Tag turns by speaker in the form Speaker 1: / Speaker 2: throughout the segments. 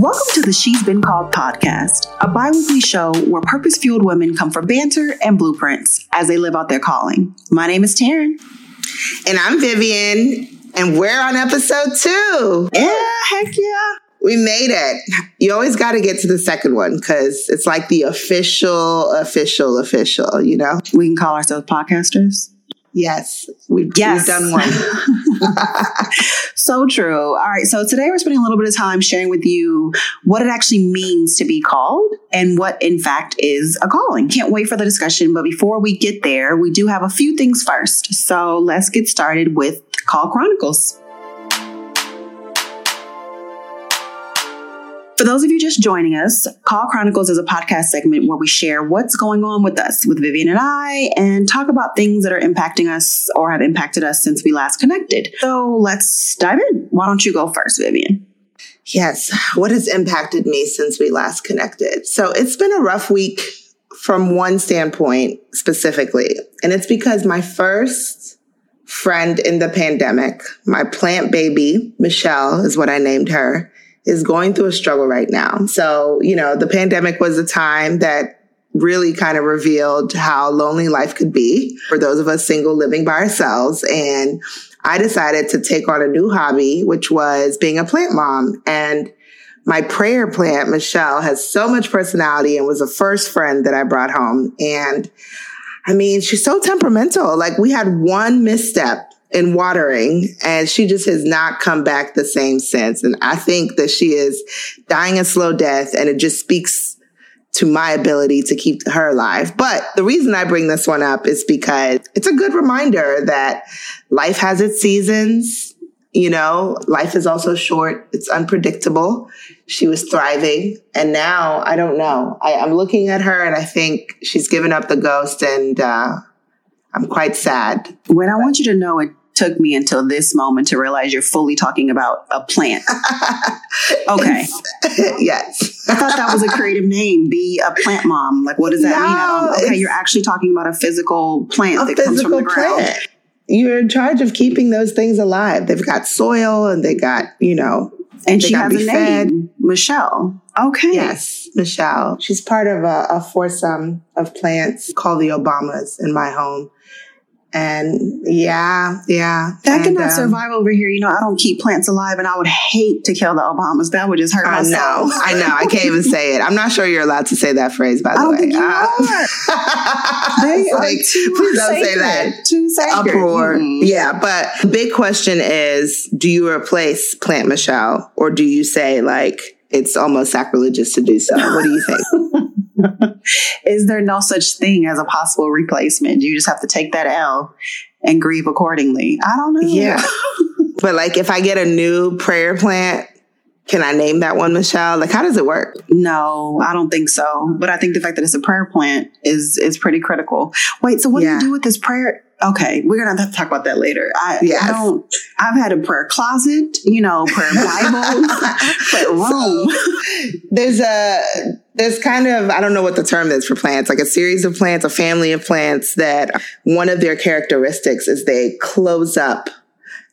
Speaker 1: Welcome to the She's Been Called podcast, a bi weekly show where purpose fueled women come for banter and blueprints as they live out their calling. My name is Taryn.
Speaker 2: And I'm Vivian, and we're on episode two.
Speaker 1: Yeah, heck yeah.
Speaker 2: We made it. You always got to get to the second one because it's like the official, official, official, you know?
Speaker 1: We can call ourselves podcasters.
Speaker 2: Yes, we've,
Speaker 1: Yes.
Speaker 2: we've done one.
Speaker 1: So true. All right. So today we're spending a little bit of time sharing with you what it actually means to be called and what, in fact, is a calling. Can't wait for the discussion. But before we get there, we do have a few things first. So let's get started with Call Chronicles. For those of you just joining us, Call Chronicles is a podcast segment where we share what's going on with us, with Vivian and I, and talk about things that are impacting us or have impacted us since we last connected. So let's dive in. Why don't you go first, Vivian?
Speaker 2: yes, what has impacted me since we last connected? So it's been a rough week from one standpoint specifically, and it's because my first friend in the pandemic, my plant baby, Michelle is what I named her, is going through a struggle right now. So, you know, the pandemic was a time that really kind of revealed how lonely life could be for those of us single living by ourselves. And I decided to take on a new hobby, which was being a plant mom. And my prayer plant, Michelle, has so much personality and was the first friend that I brought home. And I mean, she's so temperamental. Like we had one misstep in watering and she just has not come back the same since. And I think that she is dying a slow death and it just speaks to my ability to keep her alive. But the reason I bring this one up is because it's a good reminder that life has its seasons. You know, life is also short. It's unpredictable. She was thriving and now I don't know. I, I'm looking at her and I think she's given up the ghost and, uh, I'm quite sad.
Speaker 1: When I want you to know, it took me until this moment to realize you're fully talking about a plant. Okay.
Speaker 2: yes.
Speaker 1: I thought that was a creative name. Be a plant mom. Like, what does that mean?
Speaker 2: No,
Speaker 1: don't, okay, you're actually talking about a physical plant
Speaker 2: a
Speaker 1: that comes from the ground.
Speaker 2: plant. You're in charge of keeping those things alive. They've got soil and they got, you know,
Speaker 1: And she has a
Speaker 2: be
Speaker 1: name, Michelle. Okay.
Speaker 2: yes, Michelle. She's part of a, a foursome of plants called the Obamas in my home. And yeah, yeah.
Speaker 1: That
Speaker 2: and,
Speaker 1: cannot
Speaker 2: um,
Speaker 1: survive over here. You know, I don't keep plants alive, and I would hate to kill the Obamas. That would just hurt my
Speaker 2: I know. I know. I can't even say it. I'm not sure you're allowed to say that phrase, by the
Speaker 1: I don't
Speaker 2: way.
Speaker 1: think you
Speaker 2: Uh,
Speaker 1: They
Speaker 2: it's
Speaker 1: are
Speaker 2: like,
Speaker 1: too
Speaker 2: please don't say that.
Speaker 1: Too sacred.
Speaker 2: uproar.
Speaker 1: Mhm.
Speaker 2: Yeah, but the big question is do you replace Plant Michelle or do you say like it's almost sacrilegious to do so? What do you think?
Speaker 1: Is there no such thing as a possible replacement? Do you just have to take that L and grieve accordingly. I don't know.
Speaker 2: Yeah. but like if I get a new prayer plant, can I name that one Michelle? Like how does it work?
Speaker 1: No, I don't think so. But I think the fact that it's a prayer plant is is pretty critical. Wait, so what
Speaker 2: Yeah.
Speaker 1: do you do with this prayer? Okay, we're gonna have to talk about that later. I,
Speaker 2: Yes.
Speaker 1: I don't. I've had a prayer closet, you know, prayer Bible, prayer room.
Speaker 2: There's a there's kind of I don't know what the term is for plants, like a series of plants, a family of plants that one of their characteristics is they close up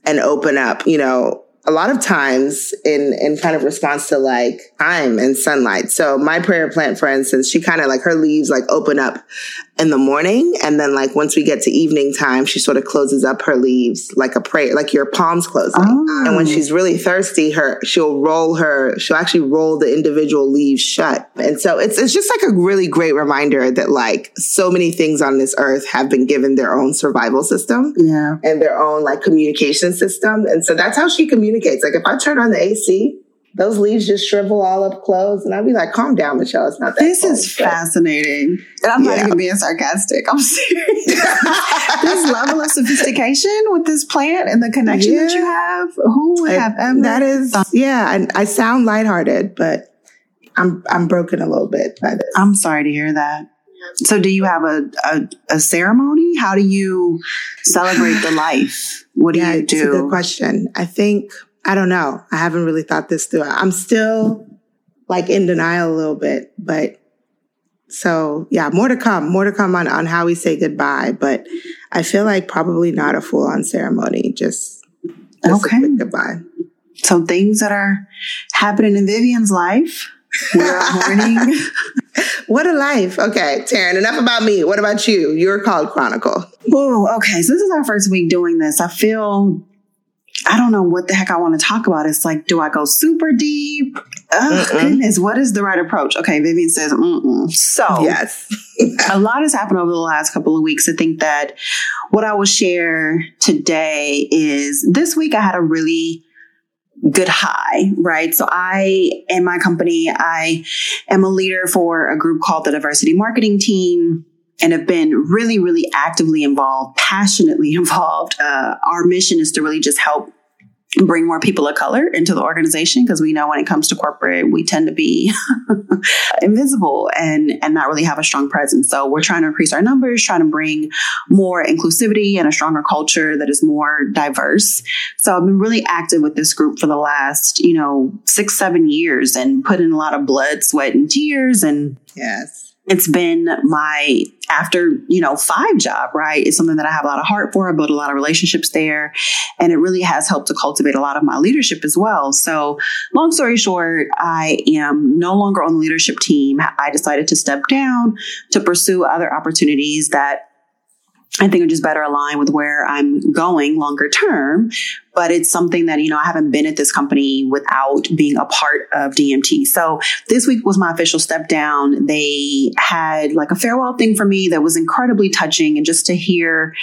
Speaker 2: and open up, you know, a lot of times in in kind of response to like time and sunlight. So my prayer plant, for instance, she kind of like her leaves like open up in the morning and then like once we get to evening time, she sort of closes up her leaves like a prayer, like your palms closing.
Speaker 1: Oh.
Speaker 2: And when oh. she's really thirsty, her she'll roll her, she'll actually roll the individual leaves shut. And so it's it's just like a really great reminder that like so many things on this earth have been given their own survival system
Speaker 1: Yeah.
Speaker 2: and their own like communication system. And so that's how she communicates. Like if I turn on the AC, those leaves just shrivel all up close. And I'd be like, calm down, Michelle. It's not that
Speaker 1: This
Speaker 2: cold."
Speaker 1: is
Speaker 2: But-
Speaker 1: fascinating. And I'm not even being sarcastic. I'm serious. this level of sophistication with this plant and the connection that you have. Who would have ever
Speaker 2: that is, yeah, I, I sound lighthearted, but I'm, I'm broken a little bit by this.
Speaker 1: I'm sorry to hear that. So, do you have a, a, a ceremony? How do you celebrate the life? What do
Speaker 2: yeah,
Speaker 1: you do?
Speaker 2: it's a good question. I think, I don't know. I haven't really thought this through. I'm still like in denial a little bit, but so yeah, more to come, more to come on, on how we say goodbye. But I feel like probably not a full on ceremony, just, just
Speaker 1: Okay.
Speaker 2: goodbye.
Speaker 1: some things that are happening in Vivian's life. We're
Speaker 2: what a life. Okay, Taryn, enough about me. What about you? You're called Chronicle.
Speaker 1: Oh, okay. So this is our first week doing this. I feel I don't know what the heck I want to talk about. It's like, do I go super deep? Oh, goodness, what is the right approach? Okay, Vivian says, Mm-mm. so
Speaker 2: yes,
Speaker 1: a lot has happened over the last couple of weeks. I think that what I will share today is this week I had a really good high, right? So I, in my company, I am a leader for a group called the Diversity Marketing Team and have been really, really actively involved, passionately involved. Uh, our mission is to really just help bring more people of color into the organization because we know when it comes to corporate we tend to be invisible and and not really have a strong presence. So we're trying to increase our numbers trying to bring more inclusivity and a stronger culture that is more diverse. So i've been really active with this group for the last you know six seven years and put in a lot of blood sweat and tears and
Speaker 2: yes
Speaker 1: it's been my after you know five job right it's something that i have a lot of heart for. I built a lot of relationships there and it really has helped to cultivate a lot of my leadership as well. So long story short i am no longer on the leadership team. I decided to step down to pursue other opportunities that I think are just better aligned with where I'm going longer term. But it's something that, you know, I haven't been at this company without being a part of DMT. So this week was my official step down. They had like a farewell thing for me that was incredibly touching. And just to hear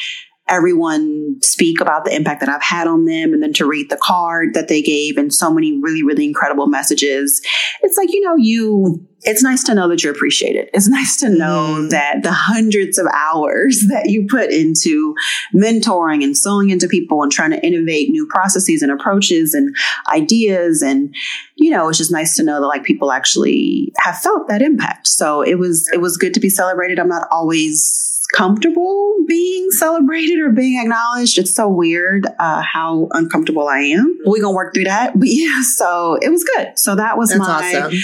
Speaker 1: everyone speak about the impact that I've had on them and then to read the card that they gave and so many really, really incredible messages. It's like, you know, you, it's nice to know that you're appreciated. It's nice to know mm. that the hundreds of hours that you put into mentoring and sewing into people and trying to innovate new processes and approaches and ideas. And, you know, it's just nice to know that like people actually have felt that impact. So it was, it was good to be celebrated. I'm not always comfortable being celebrated or being acknowledged. It's so weird uh, how uncomfortable I am. We're gonna work through that, but yeah. So it was good. So that was
Speaker 2: That's
Speaker 1: my.
Speaker 2: Awesome.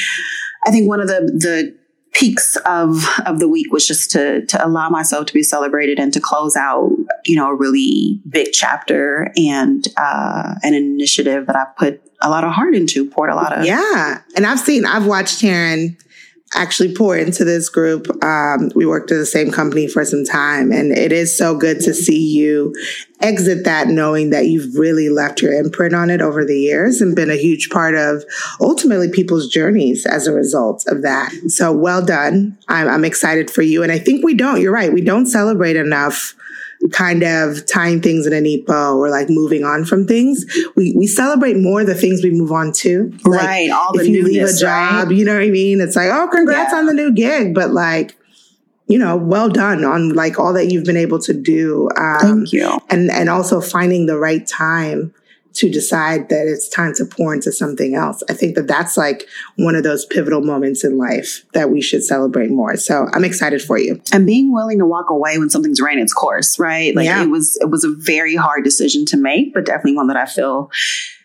Speaker 1: I think one of the the peaks of of the week was just to to allow myself to be celebrated and to close out you know a really big chapter and uh, an initiative that I put a lot of heart into, poured a lot of
Speaker 2: yeah. And I've seen, I've watched Taryn actually pour into this group. Um, we worked at the same company for some time, and it is so good to see you exit that knowing that you've really left your imprint on it over the years and been a huge part of ultimately people's journeys as a result of that. So well done. I'm, I'm excited for you. And I think we don't, you're right, we don't celebrate enough kind of tying things in a neat bow or like moving on from things. We we celebrate more the things we move on to.
Speaker 1: Like right. All the if you leave a job,
Speaker 2: right? you know what I mean? It's like, oh, congrats yeah. on the new gig. But like, you know, well done on like all that you've been able to do.
Speaker 1: Um, Thank you.
Speaker 2: And and also finding the right time to decide that it's time to pour into something else. I think that that's like one of those pivotal moments in life that we should celebrate more. So I'm excited for you.
Speaker 1: And being willing to walk away when something's ran its course, right? Like yeah. it was, it was a very hard decision to make, but definitely one that I feel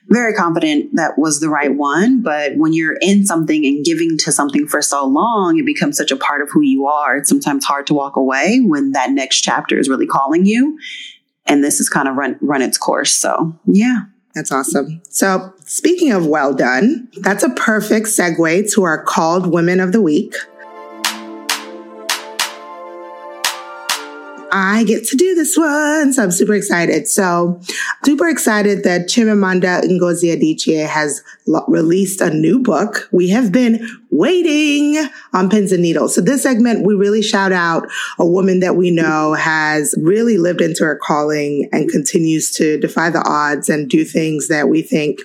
Speaker 1: very confident that was the right one. But when you're in something and giving to something for so long, it becomes such a part of who you are. It's sometimes hard to walk away when that next chapter is really calling you. And this has kind of run, run its course. So yeah.
Speaker 2: That's awesome. So, speaking of well done, that's a perfect segue to our called Women of the Week. I get to do this one. So I'm super excited. So super excited that Chimamanda Ngozi Adichie has lo- released a new book. We have been waiting on pins and needles. So this segment, we really shout out a woman that we know has really lived into her calling and continues to defy the odds and do things that we think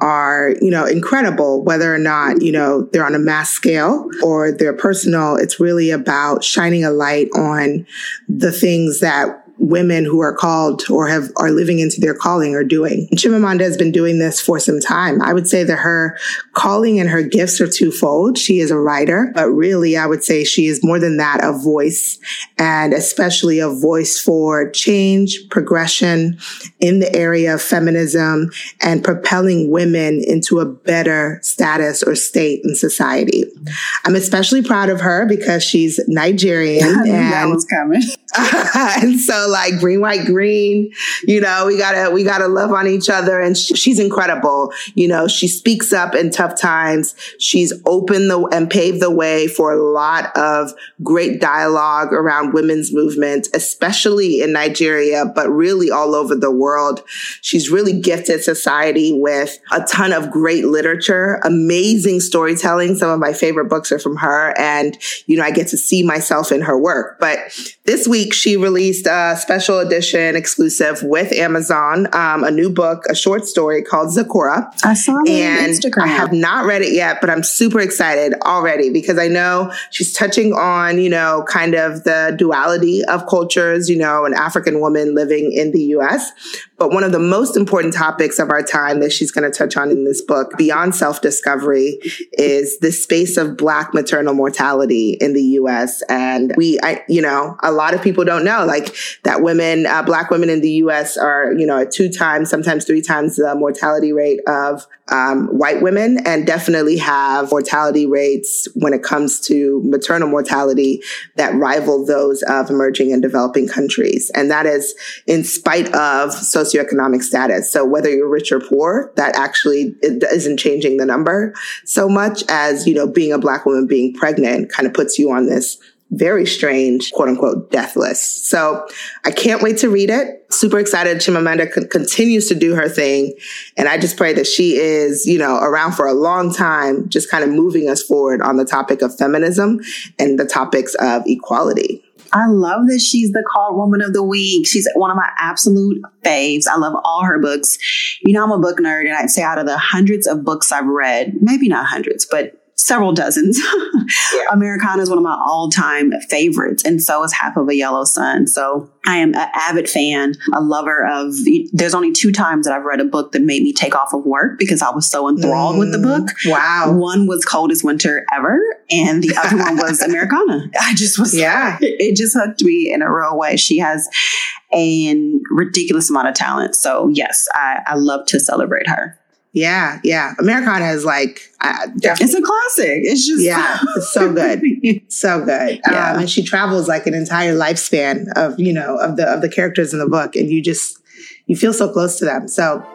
Speaker 2: are, you know, incredible, whether or not, you know, they're on a mass scale or they're personal. It's really about shining a light on the things that women who are called or have are living into their calling are doing. Chimamanda has been doing this for some time. I would say that her calling and her gifts are twofold. She is a writer, but really I would say she is more than that, a voice and especially a voice for change, progression in the area of feminism and propelling women into a better status or state in society. I'm especially proud of her because she's Nigerian
Speaker 1: and, that was coming.
Speaker 2: and so like green, white, green. You know, we gotta, we gotta love on each other. And sh- she's incredible. You know, she speaks up in tough times. She's opened the and paved the way for a lot of great dialogue around women's movement, especially in Nigeria, but really all over the world. She's really gifted society with a ton of great literature, amazing storytelling. Some of my favorite books are from her. And, you know, I get to see myself in her work. But this week she released a special edition exclusive with Amazon, um, a new book, a short story called Zikora.
Speaker 1: I saw it
Speaker 2: and
Speaker 1: Instagram.
Speaker 2: I have not read it yet, but I'm super excited already because I know she's touching on, you know, kind of the duality of cultures, you know, an African woman living in the US. But one of the most important topics of our time that she's going to touch on in this book, beyond self discovery, is the space of Black maternal mortality in the US. And we, I, you know, a lot of people don't know like that women, uh, Black women in the US are, you know, two times, sometimes three times the mortality rate of um, white women and definitely have mortality rates when it comes to maternal mortality that rival those of emerging and developing countries. And that is in spite of socioeconomic status. So whether you're rich or poor, that actually isn't changing the number so much as, you know, being a black woman being pregnant kind of puts you on this very strange, quote unquote, death list. So I can't wait to read it. Super excited. Chimamanda c- continues to do her thing. And I just pray that she is, you know, around for a long time, just kind of moving us forward on the topic of feminism and the topics of equality.
Speaker 1: I love that she's the called woman of the week. She's one of my absolute faves. I love all her books. You know, I'm a book nerd, and I'd say out of the hundreds of books I've read, maybe not hundreds, but several dozens. yeah. Americanah is one of my all time favorites, and so is Half of a Yellow Sun. So I am an avid fan, a lover of. There's only two times that I've read a book that made me take off of work because I was so enthralled mm, with the book.
Speaker 2: Wow.
Speaker 1: One was Coldest Winter Ever, and the other one was Americanah. I just was,
Speaker 2: yeah,
Speaker 1: it just hooked me in a real way. She has a ridiculous amount of talent. So, yes, I, I love to celebrate her.
Speaker 2: Yeah, yeah. Americanah is like
Speaker 1: uh, it's a classic. It's just
Speaker 2: yeah, it's so good, so good. Yeah. Um, and she travels like an entire lifespan of you know of the of the characters in the book, and you just you feel so close to them. So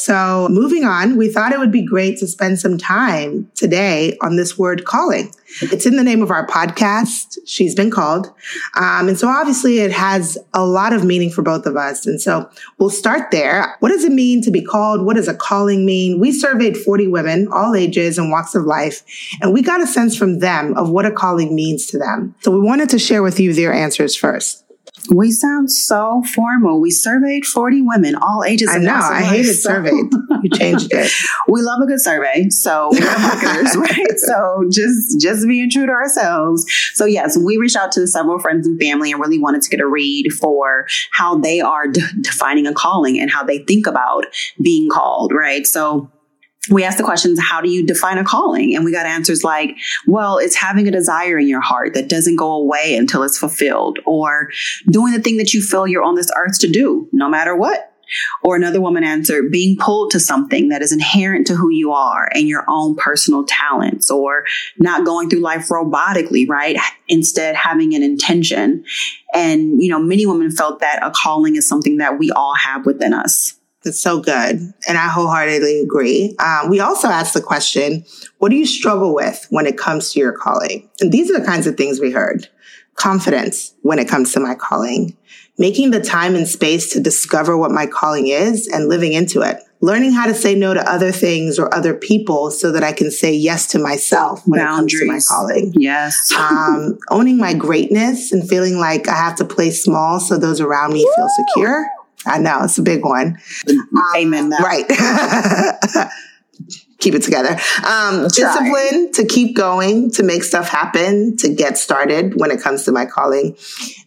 Speaker 2: So, moving on, we thought it would be great to spend some time today on this word calling. It's in the name of our podcast. She's been called. Um, and so obviously it has a lot of meaning for both of us. And so we'll start there. What does it mean to be called? What does a calling mean? We surveyed 40 women, all ages and walks of life, and we got a sense from them of what a calling means to them. So we wanted to share with you their answers first.
Speaker 1: We sound so formal. We surveyed 40 women, all ages.
Speaker 2: I know. I hated so. surveyed. You changed it.
Speaker 1: we love a good survey. So we're marketers, right? So just, just being true to ourselves. So yes, we reached out to several friends and family and really wanted to get a read for how they are d- defining a calling and how they think about being called, right? So we asked the questions, how do you define a calling? And we got answers like, well, it's having a desire in your heart that doesn't go away until it's fulfilled, or doing the thing that you feel you're on this earth to do, no matter what. Or another woman answered, being pulled to something that is inherent to who you are and your own personal talents, or not going through life robotically, right? Instead, having an intention. And, you know, many women felt that a calling is something that we all have within us.
Speaker 2: That's so good. And I wholeheartedly agree. Um, we also asked the question, what do you struggle with when it comes to your calling? And these are the kinds of things we heard. Confidence when it comes to my calling, making the time and space to discover what my calling is and living into it. Learning how to say no to other things or other people so that I can say yes to myself when Boundaries. it comes to my calling.
Speaker 1: Yes.
Speaker 2: um, owning my greatness and feeling like I have to play small so those around me feel secure I know it's a big one.
Speaker 1: Amen.
Speaker 2: Right. keep it together. Um, discipline to keep going, to make stuff happen, to get started when it comes to my calling.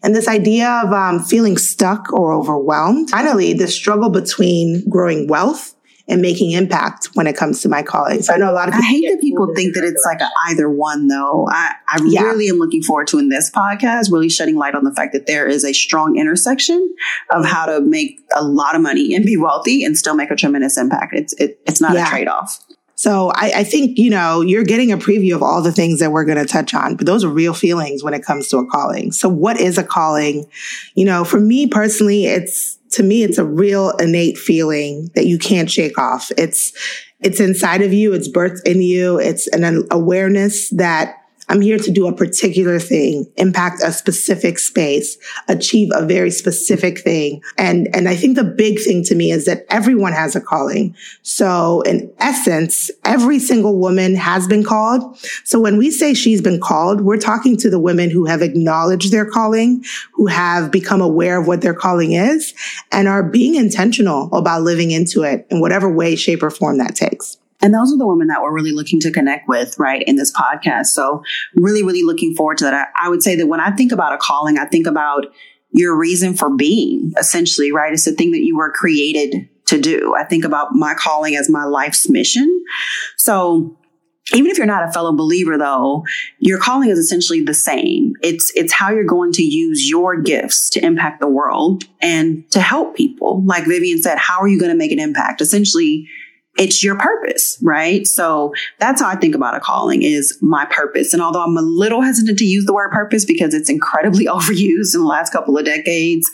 Speaker 2: And this idea of um, feeling stuck or overwhelmed. Finally, the struggle between growing wealth and making impact when it comes to my calling. So I know a lot of
Speaker 1: people. I hate that people think that it's like a either one though. I, I yeah. really am looking forward to in this podcast, really shedding light on the fact that there is a strong intersection of how to make a lot of money and be wealthy and still make a tremendous impact. It's, it, it's not yeah. a trade off.
Speaker 2: So I, I think, you know, you're getting a preview of all the things that we're going to touch on, but those are real feelings when it comes to a calling. So what is a calling? You know, for me personally, it's, to me, it's a real innate feeling that you can't shake off. It's, it's inside of you. It's birthed in you. It's an awareness that I'm here to do a particular thing, impact a specific space, achieve a very specific thing. And, and I think the big thing to me is that everyone has a calling. So in essence, every single woman has been called. So when we say she's been called, we're talking to the women who have acknowledged their calling, who have become aware of what their calling is and are being intentional about living into it in whatever way, shape or form that takes.
Speaker 1: And those are the women that we're really looking to connect with, right, in this podcast. So, really, really looking forward to that. I, I would say that when I think about a calling, I think about your reason for being, essentially, right? It's the thing that you were created to do. I think about my calling as my life's mission. So, even if you're not a fellow believer though your calling is essentially the same it's it's how you're going to use your gifts to impact the world and to help people like vivian said how are you going to make an impact essentially it's your purpose, right? So that's how I think about a calling is my purpose. And although I'm a little hesitant to use the word purpose because it's incredibly overused in the last couple of decades,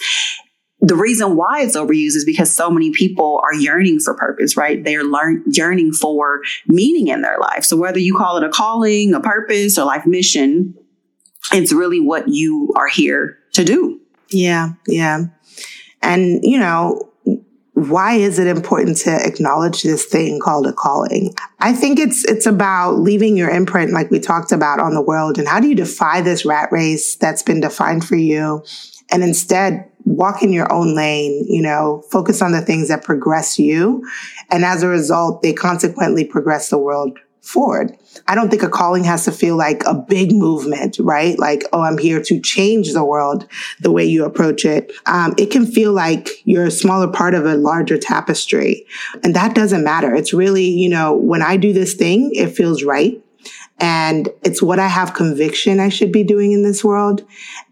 Speaker 1: the reason why it's overused is because so many people are yearning for purpose, right? They're learn, yearning for meaning in their life. So whether you call it a calling, a purpose, or life mission, it's really what you are here to do.
Speaker 2: Yeah, yeah. And, you know, why is it important to acknowledge this thing called a calling? I think it's it's about leaving your imprint like we talked about on the world. And how do you defy this rat race that's been defined for you? And instead walk in your own lane, you know, focus on the things that progress you. And as a result they consequently progress the world forward. I don't think a calling has to feel like a big movement, right? Like, oh, I'm here to change the world the way you approach it. Um, it can feel like you're a smaller part of a larger tapestry. And that doesn't matter. It's really, you know, when I do this thing, it feels right. And it's what I have conviction I should be doing in this world.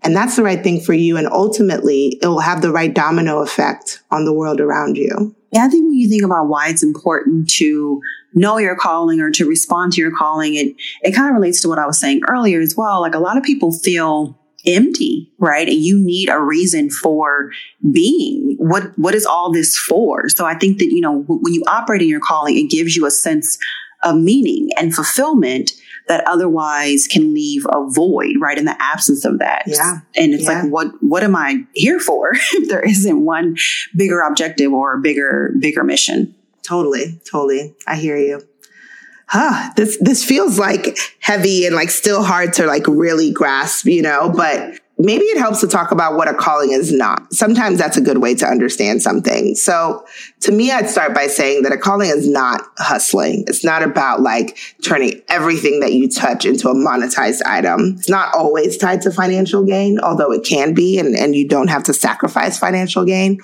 Speaker 2: And that's the right thing for you. And ultimately, it will have the right domino effect on the world around you.
Speaker 1: Yeah, I think when you think about why it's important to know your calling or to respond to your calling, it it kind of relates to what I was saying earlier as well. Like a lot of people feel empty, right? And you need a reason for being. What what is all this for? So I think that you know when you operate in your calling, it gives you a sense of meaning and fulfillment that otherwise can leave a void, right? In the absence of that.
Speaker 2: Yeah.
Speaker 1: And it's
Speaker 2: yeah.
Speaker 1: like, what, what am I here for if there isn't one bigger objective or bigger, bigger mission?
Speaker 2: Totally. Totally. I hear you. Huh. This, this feels like heavy and like still hard to like really grasp, you know, but maybe it helps to talk about what a calling is not. Sometimes that's a good way to understand something. So to me, I'd start by saying that a calling is not hustling. It's not about like turning everything that you touch into a monetized item. It's not always tied to financial gain, although it can be, and, and you don't have to sacrifice financial gain.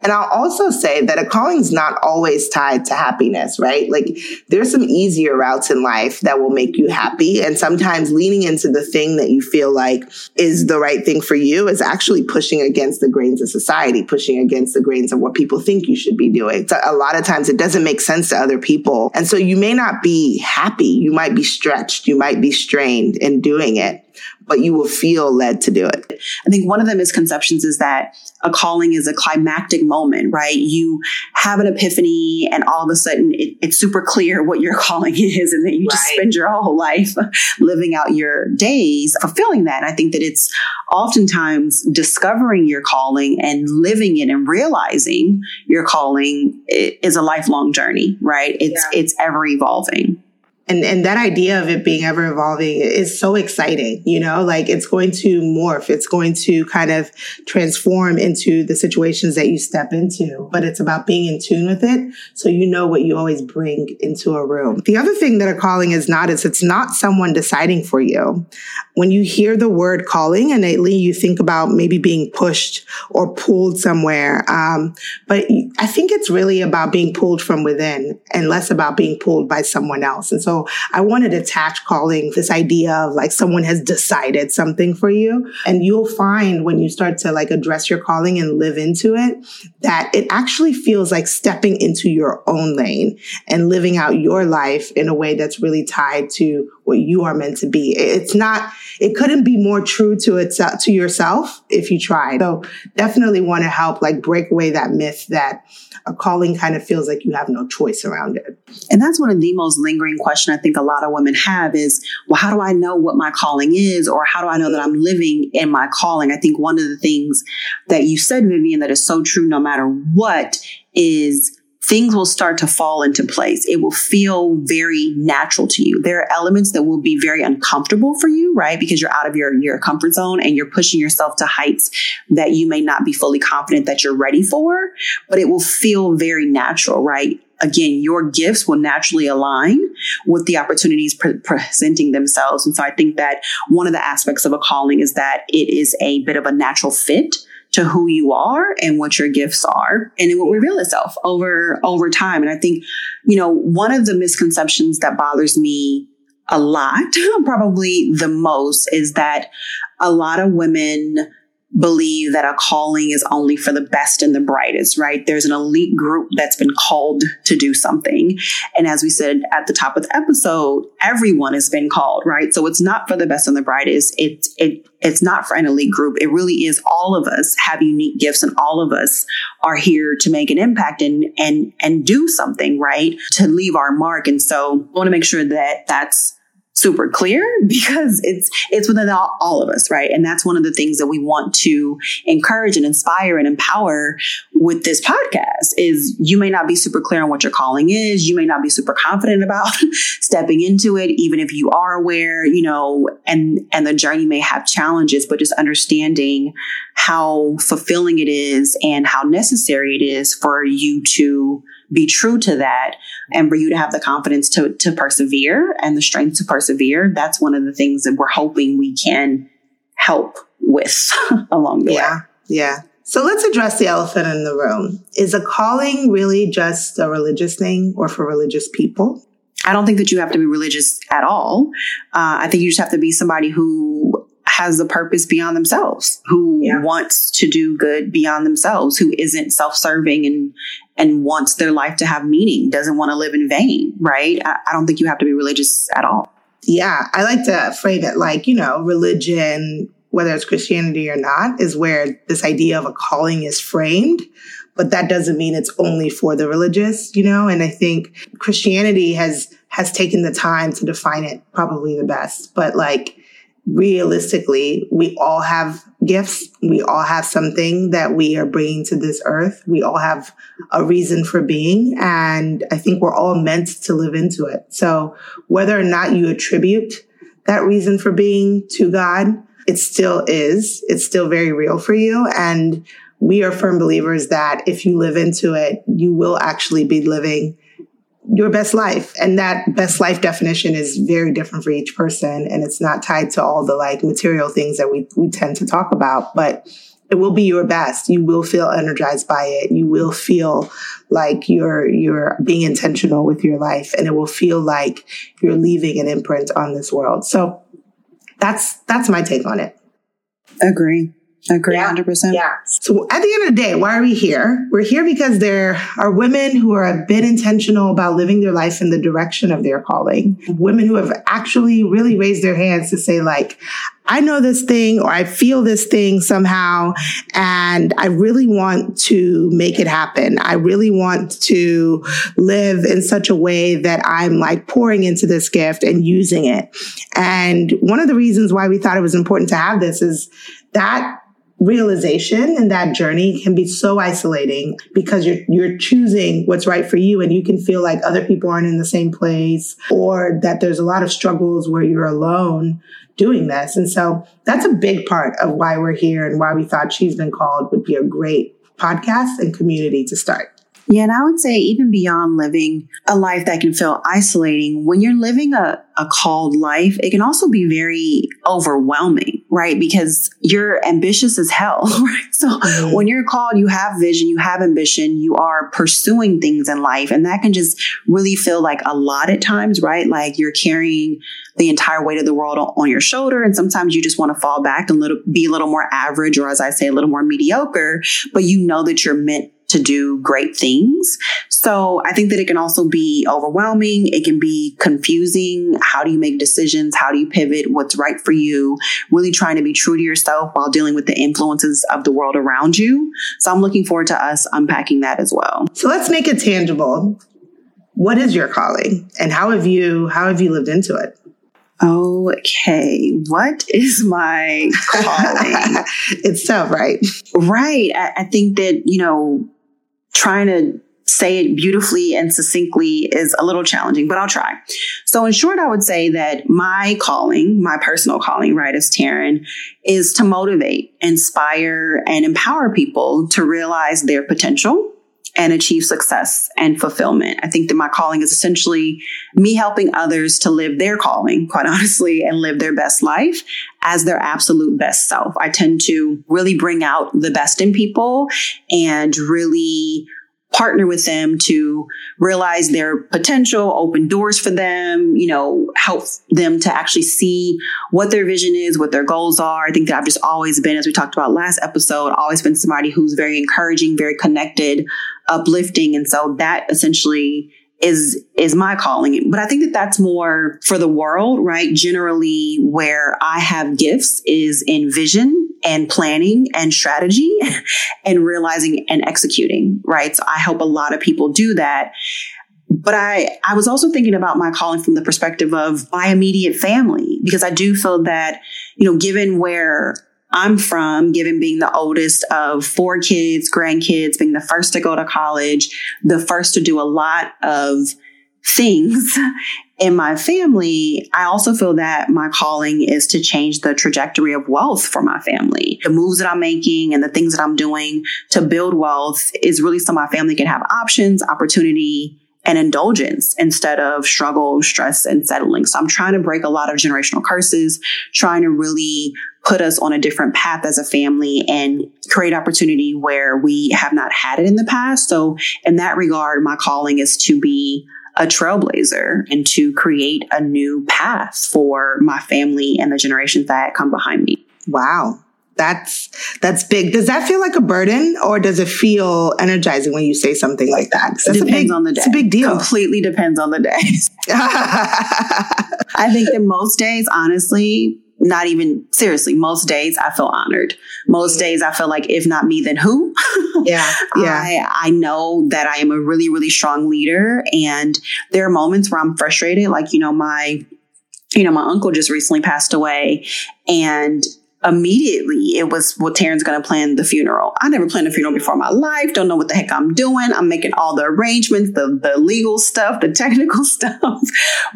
Speaker 2: And I'll also say that a calling is not always tied to happiness, right? Like there's some easier routes in life that will make you happy. And sometimes leaning into the thing that you feel like is the right thing for you is actually pushing against the grains of society, pushing against the grains of what people think you should be doing. So a lot of times it doesn't make sense to other people. And so you may not be happy. You might be stretched. You might be strained in doing it but you will feel led to do it.
Speaker 1: I think one of the misconceptions is that a calling is a climactic moment, right? You have an epiphany and all of a sudden it, it's super clear what your calling is and then you right. just spend your whole life living out your days fulfilling that. And I think that it's oftentimes discovering your calling and living it and realizing your calling is a lifelong journey, right? It's, yeah. it's ever evolving
Speaker 2: and and that idea of it being ever evolving is so exciting you know? Like it's going to morph. It's going to kind of transform into the situations that you step into but it's about being in tune with it. So you know what you always bring into a room. The other thing that a calling is not is it's not someone deciding for you. When you hear the word calling innately you think about maybe being pushed or pulled somewhere um, but i think it's really about being pulled from within and less about being pulled by someone else. And so I wanted to attach calling this idea of like someone has decided something for you. And you'll find when you start to like address your calling and live into it, that it actually feels like stepping into your own lane and living out your life in a way that's really tied to what you are meant to be. It's not, it couldn't be more true to itself, to yourself if you try. So definitely want to help like break away that myth that a calling kind of feels like you have no choice around it.
Speaker 1: And that's one of the most lingering question I think a lot of women have is, well, how do I know what my calling is? Or how do I know that I'm living in my calling? I think one of the things that you said, Vivian, that is so true no matter what is things will start to fall into place. It will feel very natural to you. There are elements that will be very uncomfortable for you, right? Because you're out of your, your comfort zone and you're pushing yourself to heights that you may not be fully confident that you're ready for, but it will feel very natural, right? Again, your gifts will naturally align with the opportunities pre- presenting themselves. And so I think that one of the aspects of a calling is that it is a bit of a natural fit to who you are and what your gifts are and it will reveal itself over over time. And i think you know one of the misconceptions that bothers me a lot probably the most is that a lot of women believe that a calling is only for the best and the brightest, right? There's an elite group that's been called to do something. And as we said at the top of the episode, everyone has been called, right? So it's not for the best and the brightest. It, it, it's not for an elite group. It really is all of us have unique gifts and all of us are here to make an impact and, and, and do something, right? To leave our mark. And so I want to make sure that that's super clear because it's it's within all, all, of us right? And that's one of the things that we want to encourage and inspire and empower with this podcast is you may not be super clear on what your calling is. You may not be super confident about stepping into it even if you are aware you know and and the journey may have challenges but just understanding how fulfilling it is and how necessary it is for you to be true to that and for you to have the confidence to, to persevere and the strength to persevere. That's one of the things that we're hoping we can help with along the way.
Speaker 2: yeah,
Speaker 1: way.
Speaker 2: Yeah. So let's address the elephant in the room. Is a calling really just a religious thing or for religious people?
Speaker 1: I don't think that you have to be religious at all. Uh, I think you just have to be somebody who has a purpose beyond themselves, who yeah. wants to do good beyond themselves, who isn't self-serving and and wants their life to have meaning, doesn't want to live in vain, right? I, I don't think you have to be religious at all.
Speaker 2: Yeah, I like to frame it like, you know, religion, whether it's Christianity or not, is where this idea of a calling is framed. But that doesn't mean it's only for the religious, you know? And I think Christianity has, has taken the time to define it probably the best. But like, realistically, we all have gifts. We all have something that we are bringing to this earth. We all have a reason for being. And I think we're all meant to live into it. So whether or not you attribute that reason for being to God, it still is. It's still very real for you. And we are firm believers that if you live into it, you will actually be living your best life. And that best life definition is very different for each person. And it's not tied to all the like material things that we, we tend to talk about, but it will be your best. You will feel energized by it. You will feel like you're, you're being intentional with your life and it will feel like you're leaving an imprint on this world. So that's, that's my take on it.
Speaker 1: Agree. Agree,
Speaker 2: yeah.
Speaker 1: 100%.
Speaker 2: Yeah. So at the end of the day, why are we here? We're here because there are women who are a bit intentional about living their life in the direction of their calling. Women who have actually really raised their hands to say like, I know this thing or I feel this thing somehow and I really want to make it happen. I really want to live in such a way that I'm like pouring into this gift and using it. And one of the reasons why we thought it was important to have this is that realization and that journey can be so isolating because you're you're choosing what's right for you and you can feel like other people aren't in the same place or that there's a lot of struggles where you're alone doing this. And so that's a big part of why we're here and why we thought She's Been Called would be a great podcast and community to start.
Speaker 1: Yeah, and I would say even beyond living a life that can feel isolating, when you're living a, a called life, it can also be very overwhelming right? Because you're ambitious as hell, right? So mm-hmm. when you're called, you have vision, you have ambition, you are pursuing things in life. And that can just really feel like a lot at times, right? Like you're carrying the entire weight of the world on your shoulder. And sometimes you just want to fall back and little, be a little more average, or as I say, a little more mediocre, but you know that you're meant to do great things. So I think that it can also be overwhelming. It can be confusing. How do you make decisions? How do you pivot? What's right for you? Really trying to be true to yourself while dealing with the influences of the world around you. So I'm looking forward to us unpacking that as well.
Speaker 2: So let's make it tangible. What is your calling and how have you how have you lived into it?
Speaker 1: Okay, what is my calling?
Speaker 2: it's tough, right?
Speaker 1: Right. I, I think that, you know, trying to say it beautifully and succinctly is a little challenging, but I'll try. So, in short, I would say that my calling, my personal calling, right, as Taryn, is to motivate, inspire, and empower people to realize their potential and achieve success and fulfillment. I think that my calling is essentially me helping others to live their calling, quite honestly, and live their best life as their absolute best self. I tend to really bring out the best in people and really partner with them to realize their potential, open doors for them, you know, help them to actually see what their vision is, what their goals are. I think that I've just always been, as we talked about last episode, always been somebody who's very encouraging, very connected, uplifting. And so that essentially is is my calling but i think that that's more for the world right generally where i have gifts is in vision and planning and strategy and realizing and executing, right? So I help a lot of people do that. But I, I was also thinking about my calling from the perspective of my immediate family, because I do feel that, you know, given where I'm from, given being the oldest of four kids, grandkids, being the first to go to college, the first to do a lot of things in my family, I also feel that my calling is to change the trajectory of wealth for my family. The moves that I'm making and the things that I'm doing to build wealth is really so my family can have options, opportunity, and indulgence instead of struggle, stress, and settling. So I'm trying to break a lot of generational curses, trying to really put us on a different path as a family and create opportunity where we have not had it in the past. So in that regard, my calling is to be a trailblazer and to create a new path for my family and the generations that come behind me.
Speaker 2: Wow. That's that's big. Does that feel like a burden or does it feel energizing when you say something like that?
Speaker 1: It depends
Speaker 2: big,
Speaker 1: on the day.
Speaker 2: It's a big deal.
Speaker 1: Completely depends on the day. I think that most days, honestly, not even seriously, most days I feel honored. Most mm-hmm. days I feel like if not me, then who?
Speaker 2: Yeah. Yeah.
Speaker 1: I, I know that I am a really, really strong leader. And there are moments where I'm frustrated. Like, you know, my, you know, my uncle just recently passed away and immediately it was well Taryn's gonna plan the funeral. I never planned a funeral before in my life, don't know what the heck I'm doing. I'm making all the arrangements, the the legal stuff, the technical stuff.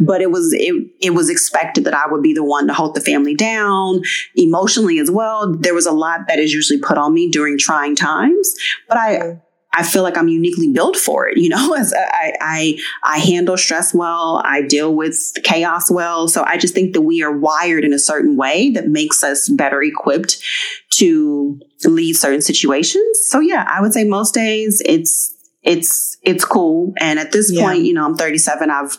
Speaker 1: but it was it it was expected that I would be the one to hold the family down emotionally as well. There was a lot that is usually put on me during trying times. But I mm-hmm. I feel like I'm uniquely built for it. You know, as uh, I, I, I handle stress well. I deal with chaos well. So I just think that we are wired in a certain way that makes us better equipped to lead certain situations. So yeah, I would say most days it's, it's, it's cool. And at this yeah. point, you know, I'm 37. I've,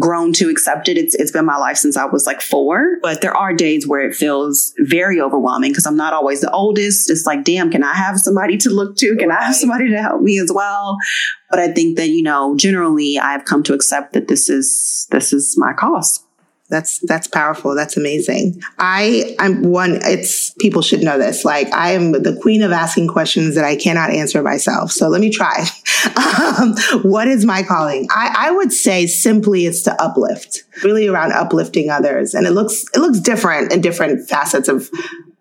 Speaker 1: grown to accept it. It's, it's been my life since I was like four, but there are days where it feels very overwhelming because I'm not always the oldest. It's like, damn, can I have somebody to look to? Can I have somebody to help me as well? But I think that, you know, generally I've come to accept that this is, this is my cost.
Speaker 2: That's that's powerful. That's amazing. I I'm one it's people should know this. Like I am the queen of asking questions that I cannot answer myself. So let me try. um, what is my calling? I, I would say simply it's to uplift. Really around uplifting others. And it looks it looks different in different facets of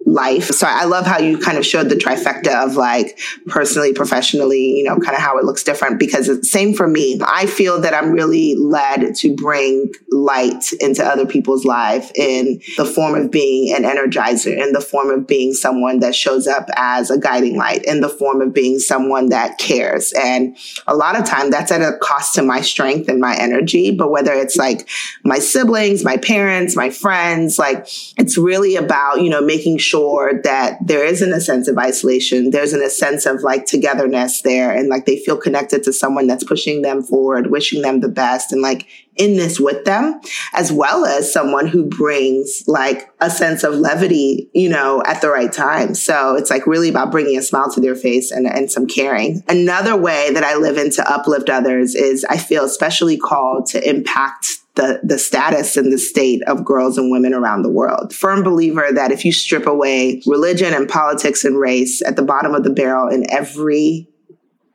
Speaker 2: life. So I love how you kind of showed the trifecta of like personally, professionally, you know, kind of how it looks different because it's same for me. I feel that I'm really led to bring light into other people's life in the form of being an energizer, in the form of being someone that shows up as a guiding light, in the form of being someone that cares. And a lot of time that's at a cost to my strength and my energy. But whether it's like my siblings, my parents, my friends, like it's really about, you know, making sure sure that there isn't a sense of isolation. There's an a sense of like togetherness there and like they feel connected to someone that's pushing them forward, wishing them the best and like in this with them, as well as someone who brings like a sense of levity, you know, at the right time. So it's like really about bringing a smile to their face and, and some caring. Another way that I live in to uplift others is I feel especially called to impact the, the status and the state of girls and women around the world. Firm believer that if you strip away religion and politics and race at the bottom of the barrel in every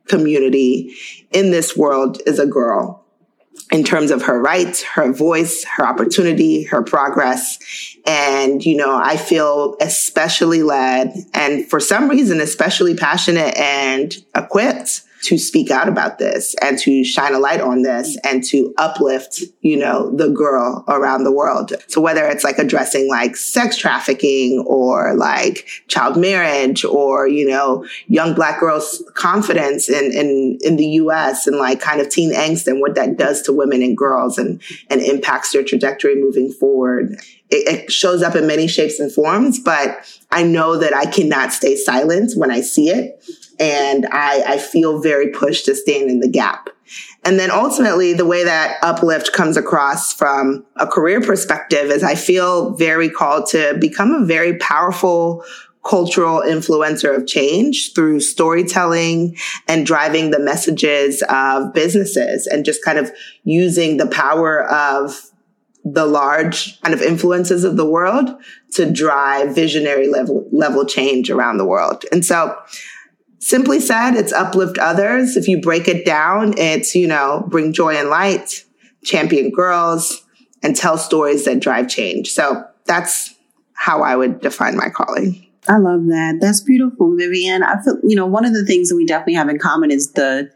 Speaker 2: community in this world is a girl in terms of her rights, her voice, her opportunity, her progress. And, you know, I feel especially led and for some reason, especially passionate and equipped to speak out about this and to shine a light on this and to uplift, you know, the girl around the world. So whether it's like addressing like sex trafficking or like child marriage or, you know, young black girls confidence in, in, in the US and like kind of teen angst and what that does to women and girls and, and impacts their trajectory moving forward. It, it shows up in many shapes and forms, but I know that I cannot stay silent when I see it and I, I feel very pushed to stand in the gap. And then ultimately, the way that uplift comes across from a career perspective is I feel very called to become a very powerful cultural influencer of change through storytelling and driving the messages of businesses and just kind of using the power of the large kind of influences of the world to drive visionary level level change around the world. And so Simply said, it's uplift others. If you break it down, it's, you know, bring joy and light, champion girls, and tell stories that drive change. So that's how I would define my calling.
Speaker 1: I love that. That's beautiful, Vivian. I feel, you know, one of the things that we definitely have in common is the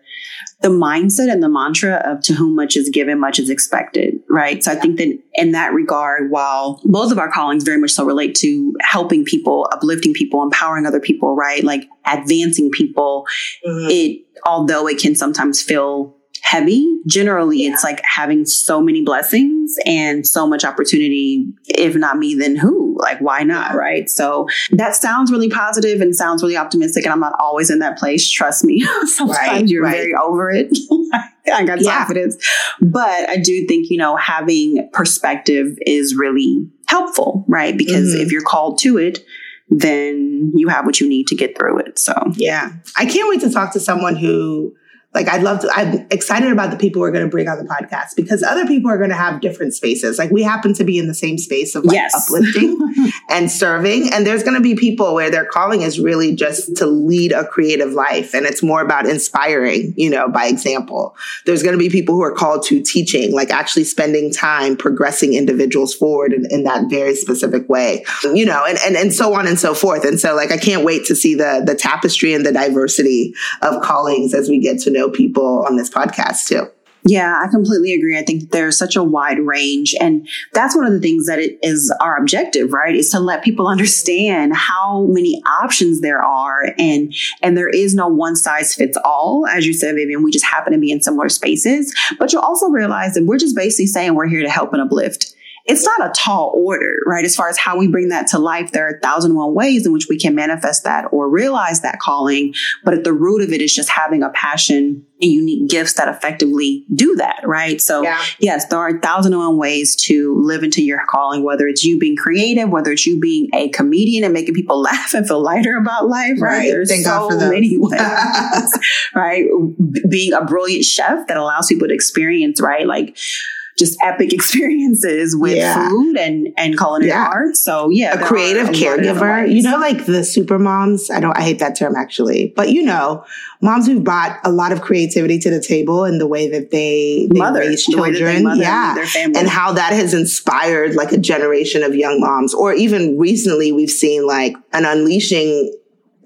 Speaker 1: the mindset and the mantra of to whom much is given, much is expected, right? So I think that in that regard, while both of our callings very much so relate to helping people, uplifting people, empowering other people, right? Like advancing people, mm-hmm. it, although it can sometimes feel heavy. Generally, yeah. it's like having so many blessings and so much opportunity. If not me, then who? Like, why not? Right. So that sounds really positive and sounds really optimistic. And I'm not always in that place. Trust me. Sometimes right, you're right. very over it. I got yeah. confidence. But I do think, you know, having perspective is really helpful, right? Because mm-hmm. if you're called to it, then you have what you need to get through it. So,
Speaker 2: yeah. I can't wait to talk to someone who like I'd love to, I'm excited about the people we're going to bring on the podcast because other people are going to have different spaces. Like we happen to be in the same space of like yes. uplifting and serving. And there's going to be people where their calling is really just to lead a creative life. And it's more about inspiring, you know, by example. There's going to be people who are called to teaching, like actually spending time progressing individuals forward in, in that very specific way, you know, and, and, and so on and so forth. And so like, I can't wait to see the, the tapestry and the diversity of callings as we get to know know people on this podcast too.
Speaker 1: Yeah, I completely agree. I think there's such a wide range. And that's one of the things that it is our objective, right? Is to let people understand how many options there are and, and there is no one size fits all. As you said, Vivian, we just happen to be in similar spaces, but you'll also realize that we're just basically saying we're here to help and uplift it's not a tall order, right? As far as how we bring that to life, there are a thousand and one ways in which we can manifest that or realize that calling. But at the root of it is just having a passion and unique gifts that effectively do that, right? So yeah. yes, there are a thousand and one ways to live into your calling, whether it's you being creative, whether it's you being a comedian and making people laugh and feel lighter about life, right? right. There's Thank so many ways, right? Being a brilliant chef that allows people to experience, right? Like, just epic experiences with yeah. food and and culinary yeah. arts. So yeah,
Speaker 2: a creative caregiver. You know, like the super moms. I don't. I hate that term actually, but you know, moms who've brought a lot of creativity to the table in the way that they, they mother, raise children. The yeah, and how that has inspired like a generation of young moms, or even recently we've seen like an unleashing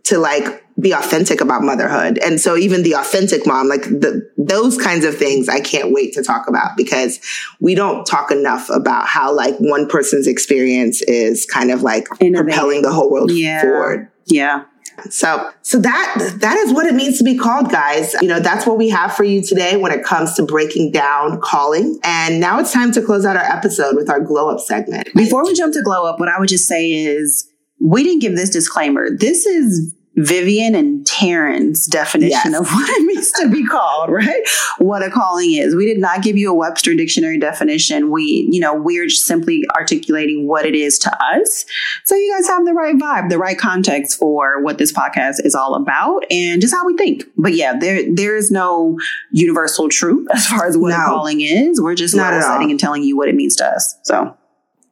Speaker 2: to like be authentic about motherhood. And so even the authentic mom, like the, those kinds of things I can't wait to talk about because we don't talk enough about how like one person's experience is kind of like Innovating. propelling the whole world yeah. forward.
Speaker 1: Yeah.
Speaker 2: So, so that, that is what it means to be called, guys. You know, that's what we have for you today when it comes to breaking down calling. And now it's time to close out our episode with our glow up segment.
Speaker 1: Before we jump to glow up, what I would just say is we didn't give this disclaimer. This is Vivian and Taryn's definition yes. of what it means to be called, right? What a calling is. We did not give you a Webster dictionary definition. We, you know, we're just simply articulating what it is to us. So you guys have the right vibe, the right context for what this podcast is all about and just how we think. But yeah, there there is no universal truth as far as what no. a calling is. We're just not setting and telling you what it means to us. So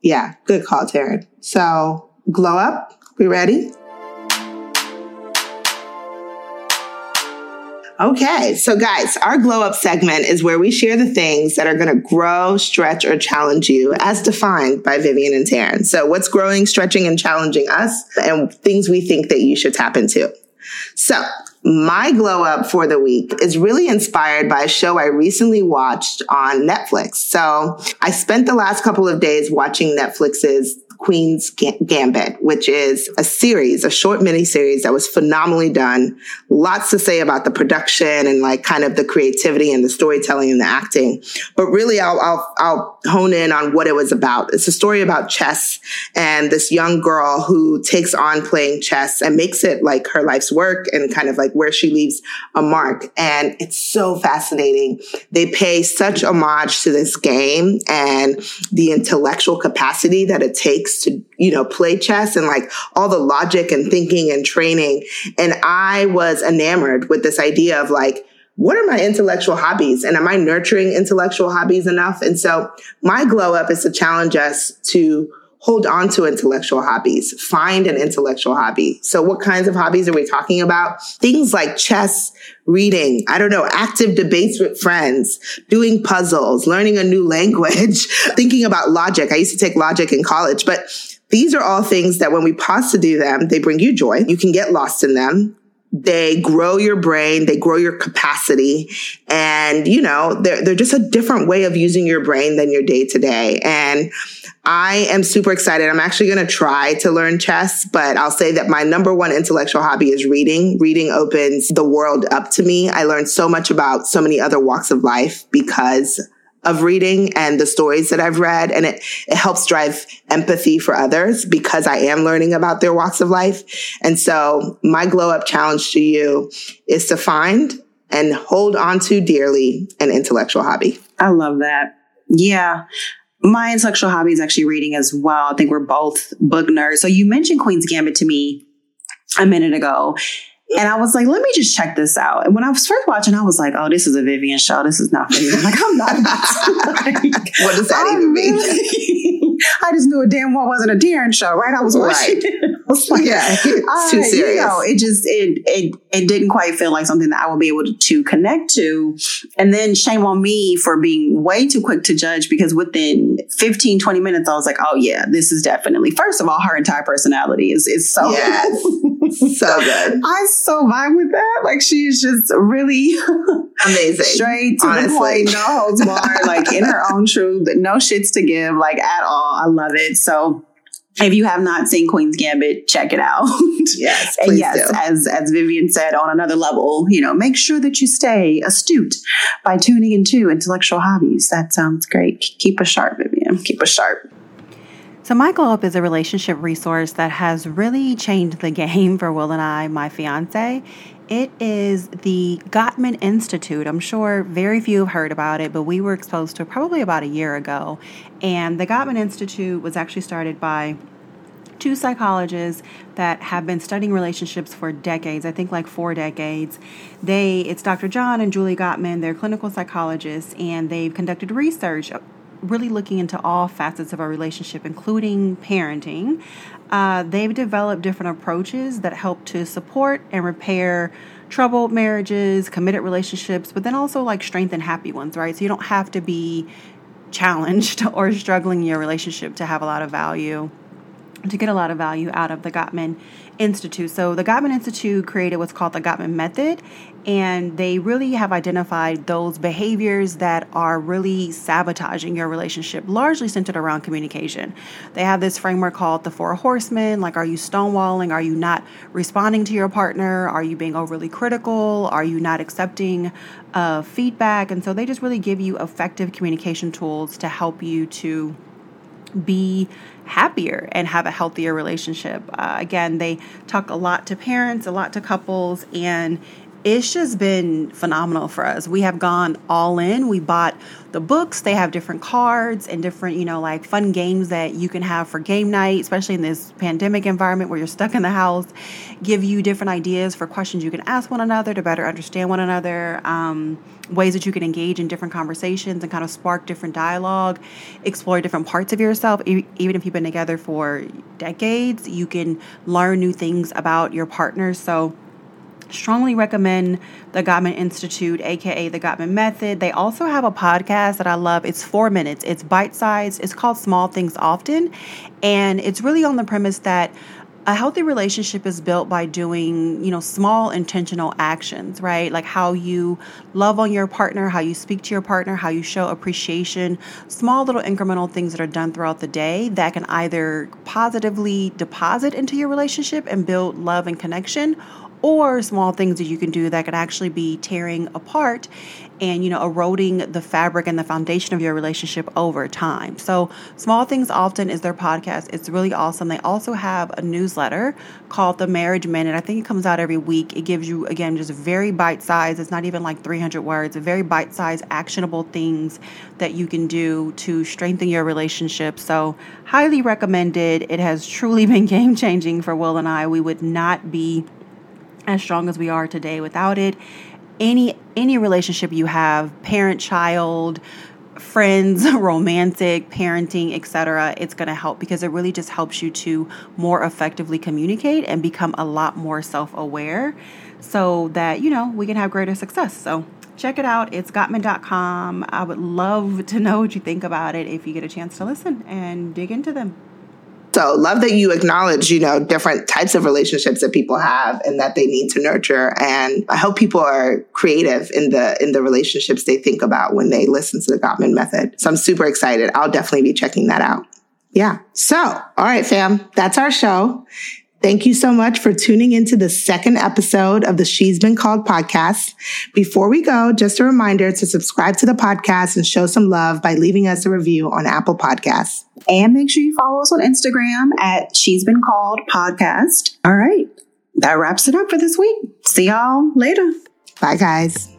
Speaker 2: yeah, good call, Taryn. So glow up. We ready? Okay, so guys, our glow up segment is where we share the things that are going to grow, stretch, or challenge you as defined by Vivian and Taryn. So, what's growing, stretching, and challenging us, and things we think that you should tap into. So, my glow up for the week is really inspired by a show I recently watched on Netflix. So, I spent the last couple of days watching Netflix's Queen's Gambit, which is a series, a short mini series that was phenomenally done. Lots to say about the production and like kind of the creativity and the storytelling and the acting. But really, I'll, I'll, I'll hone in on what it was about. It's a story about chess and this young girl who takes on playing chess and makes it like her life's work and kind of like where she leaves a mark. And it's so fascinating. They pay such homage to this game and the intellectual capacity that it takes takes to, you know, play chess and like all the logic and thinking and training. And I was enamored with this idea of like, what are my intellectual hobbies and am I nurturing intellectual hobbies enough? And so my glow up is to challenge us to hold on to intellectual hobbies, find an intellectual hobby. So what kinds of hobbies are we talking about? Things like chess, reading, I don't know, active debates with friends, doing puzzles, learning a new language, thinking about logic. I used to take logic in college, but these are all things that when we pause to do them, they bring you joy. You can get lost in them they grow your brain, they grow your capacity. And, you know, they're, they're just a different way of using your brain than your day to day. And I am super excited. I'm actually going to try to learn chess, but I'll say that my number one intellectual hobby is reading. Reading opens the world up to me. I learned so much about so many other walks of life because of reading and the stories that I've read. And it, it helps drive empathy for others because I am learning about their walks of life. And so my glow up challenge to you is to find and hold on to dearly an intellectual hobby.
Speaker 1: I love that. Yeah. My intellectual hobby is actually reading as well. I think we're both book nerds. So you mentioned Queen's Gambit to me a minute ago. And I was like, let me just check this out. And when I was first watching, I was like, oh, this is a Vivian show. This is not for me. I'm like, I'm not. Like,
Speaker 2: what does that even mean?
Speaker 1: I just knew a damn well wasn't a Taryn show, right? I was watching. Right. I was like, yeah, it's too serious. You know, it just it it it didn't quite feel like something that I would be able to, to connect to. And then shame on me for being way too quick to judge because within 15, 20 minutes, I was like, oh yeah, this is definitely. First of all, her entire personality is is so
Speaker 2: yes. so good.
Speaker 1: I so vibe with that. Like she's just really
Speaker 2: amazing,
Speaker 1: straight to Honestly. the point, no holds barred, like in her own truth, no shits to give, like at all. I love it. So if you have not seen Queen's Gambit, check it out.
Speaker 2: Yes,
Speaker 1: and yes, do. as as Vivian said, on another level, you know, make sure that you stay astute by tuning into intellectual hobbies. That sounds great. Keep us sharp, Vivian. Keep us sharp. So, My Glow Up is a relationship resource that has really changed the game for Will and I, my fiance. It is the Gottman Institute. I'm sure very few have heard about it, but we were exposed to it probably about a year ago. And the Gottman Institute was actually started by two psychologists that have been studying relationships for decades, I think like four decades. They it's Dr. John and Julie Gottman, they're clinical psychologists and they've conducted research uh, really looking into all facets of our relationship, including parenting. Uh, they've developed different approaches that help to support and repair troubled marriages, committed relationships, but then also like strengthen happy ones, right? So you don't have to be challenged or struggling in your relationship to have a lot of value to get a lot of value out of the Gottman Institute. So, the Gottman Institute created what's called the Gottman Method, and they really have identified those behaviors that are really sabotaging your relationship, largely centered around communication. They have this framework called the Four Horsemen like, are you stonewalling? Are you not responding to your partner? Are you being overly critical? Are you not accepting uh, feedback? And so, they just really give you effective communication tools to help you to be happier and have a healthier relationship. Uh, again, they talk a lot to parents, a lot to couples, and it's just been phenomenal for us. We have gone all in. We bought the books. They have different cards and different, you know, like fun games that you can have for game night, especially in this pandemic environment where you're stuck in the house. Give you different ideas for questions you can ask one another to better understand one another. Um, ways that you can engage in different conversations and kind of spark different dialogue, explore different parts of yourself. Even if you've been together for decades, you can learn new things about your partner. So strongly recommend the Gottman Institute, aka the Gottman Method. They also have a podcast that I love. It's four minutes, it's bite sized, it's called Small Things Often. And it's really on the premise that a healthy relationship is built by doing, you know, small intentional actions, right? Like how you love on your partner, how you speak to your partner, how you show appreciation, small little incremental things that are done throughout the day that can either positively deposit into your relationship and build love and connection or small things that you can do that could actually be tearing apart and you know eroding the fabric and the foundation of your relationship over time. So small things often is their podcast. It's really awesome. They also have a newsletter called the marriage minute. I think it comes out every week. It gives you again just very bite size. It's not even like 300 words. Very bite size actionable things that you can do to strengthen your relationship. So highly recommended. It has truly been game changing for will and i. We would not be as strong as we are today without it. Any any relationship you have parent child friends romantic parenting etc it's going to help because it really just helps you to more effectively communicate and become a lot more self-aware so that you know we can have greater success. So check it out. It's gottman.com i would love to know what you think about it if you get a chance to listen and dig into them
Speaker 2: so love that you acknowledge, you know, different types of relationships that people have and that they need to nurture. And I hope people are creative in the in the relationships they think about when they listen to the Gottman method. So I'm super excited. I'll definitely be checking that out. Yeah. So, all right, fam, that's our show. Thank you so much for tuning into the second episode of the She's Been Called podcast. Before we go, just a reminder to subscribe to the podcast and show some love by leaving us a review on Apple Podcasts.
Speaker 1: And make sure you follow us on Instagram at She's Been Called Podcast. All right. That wraps it up for this week. See y'all later.
Speaker 2: Bye, guys.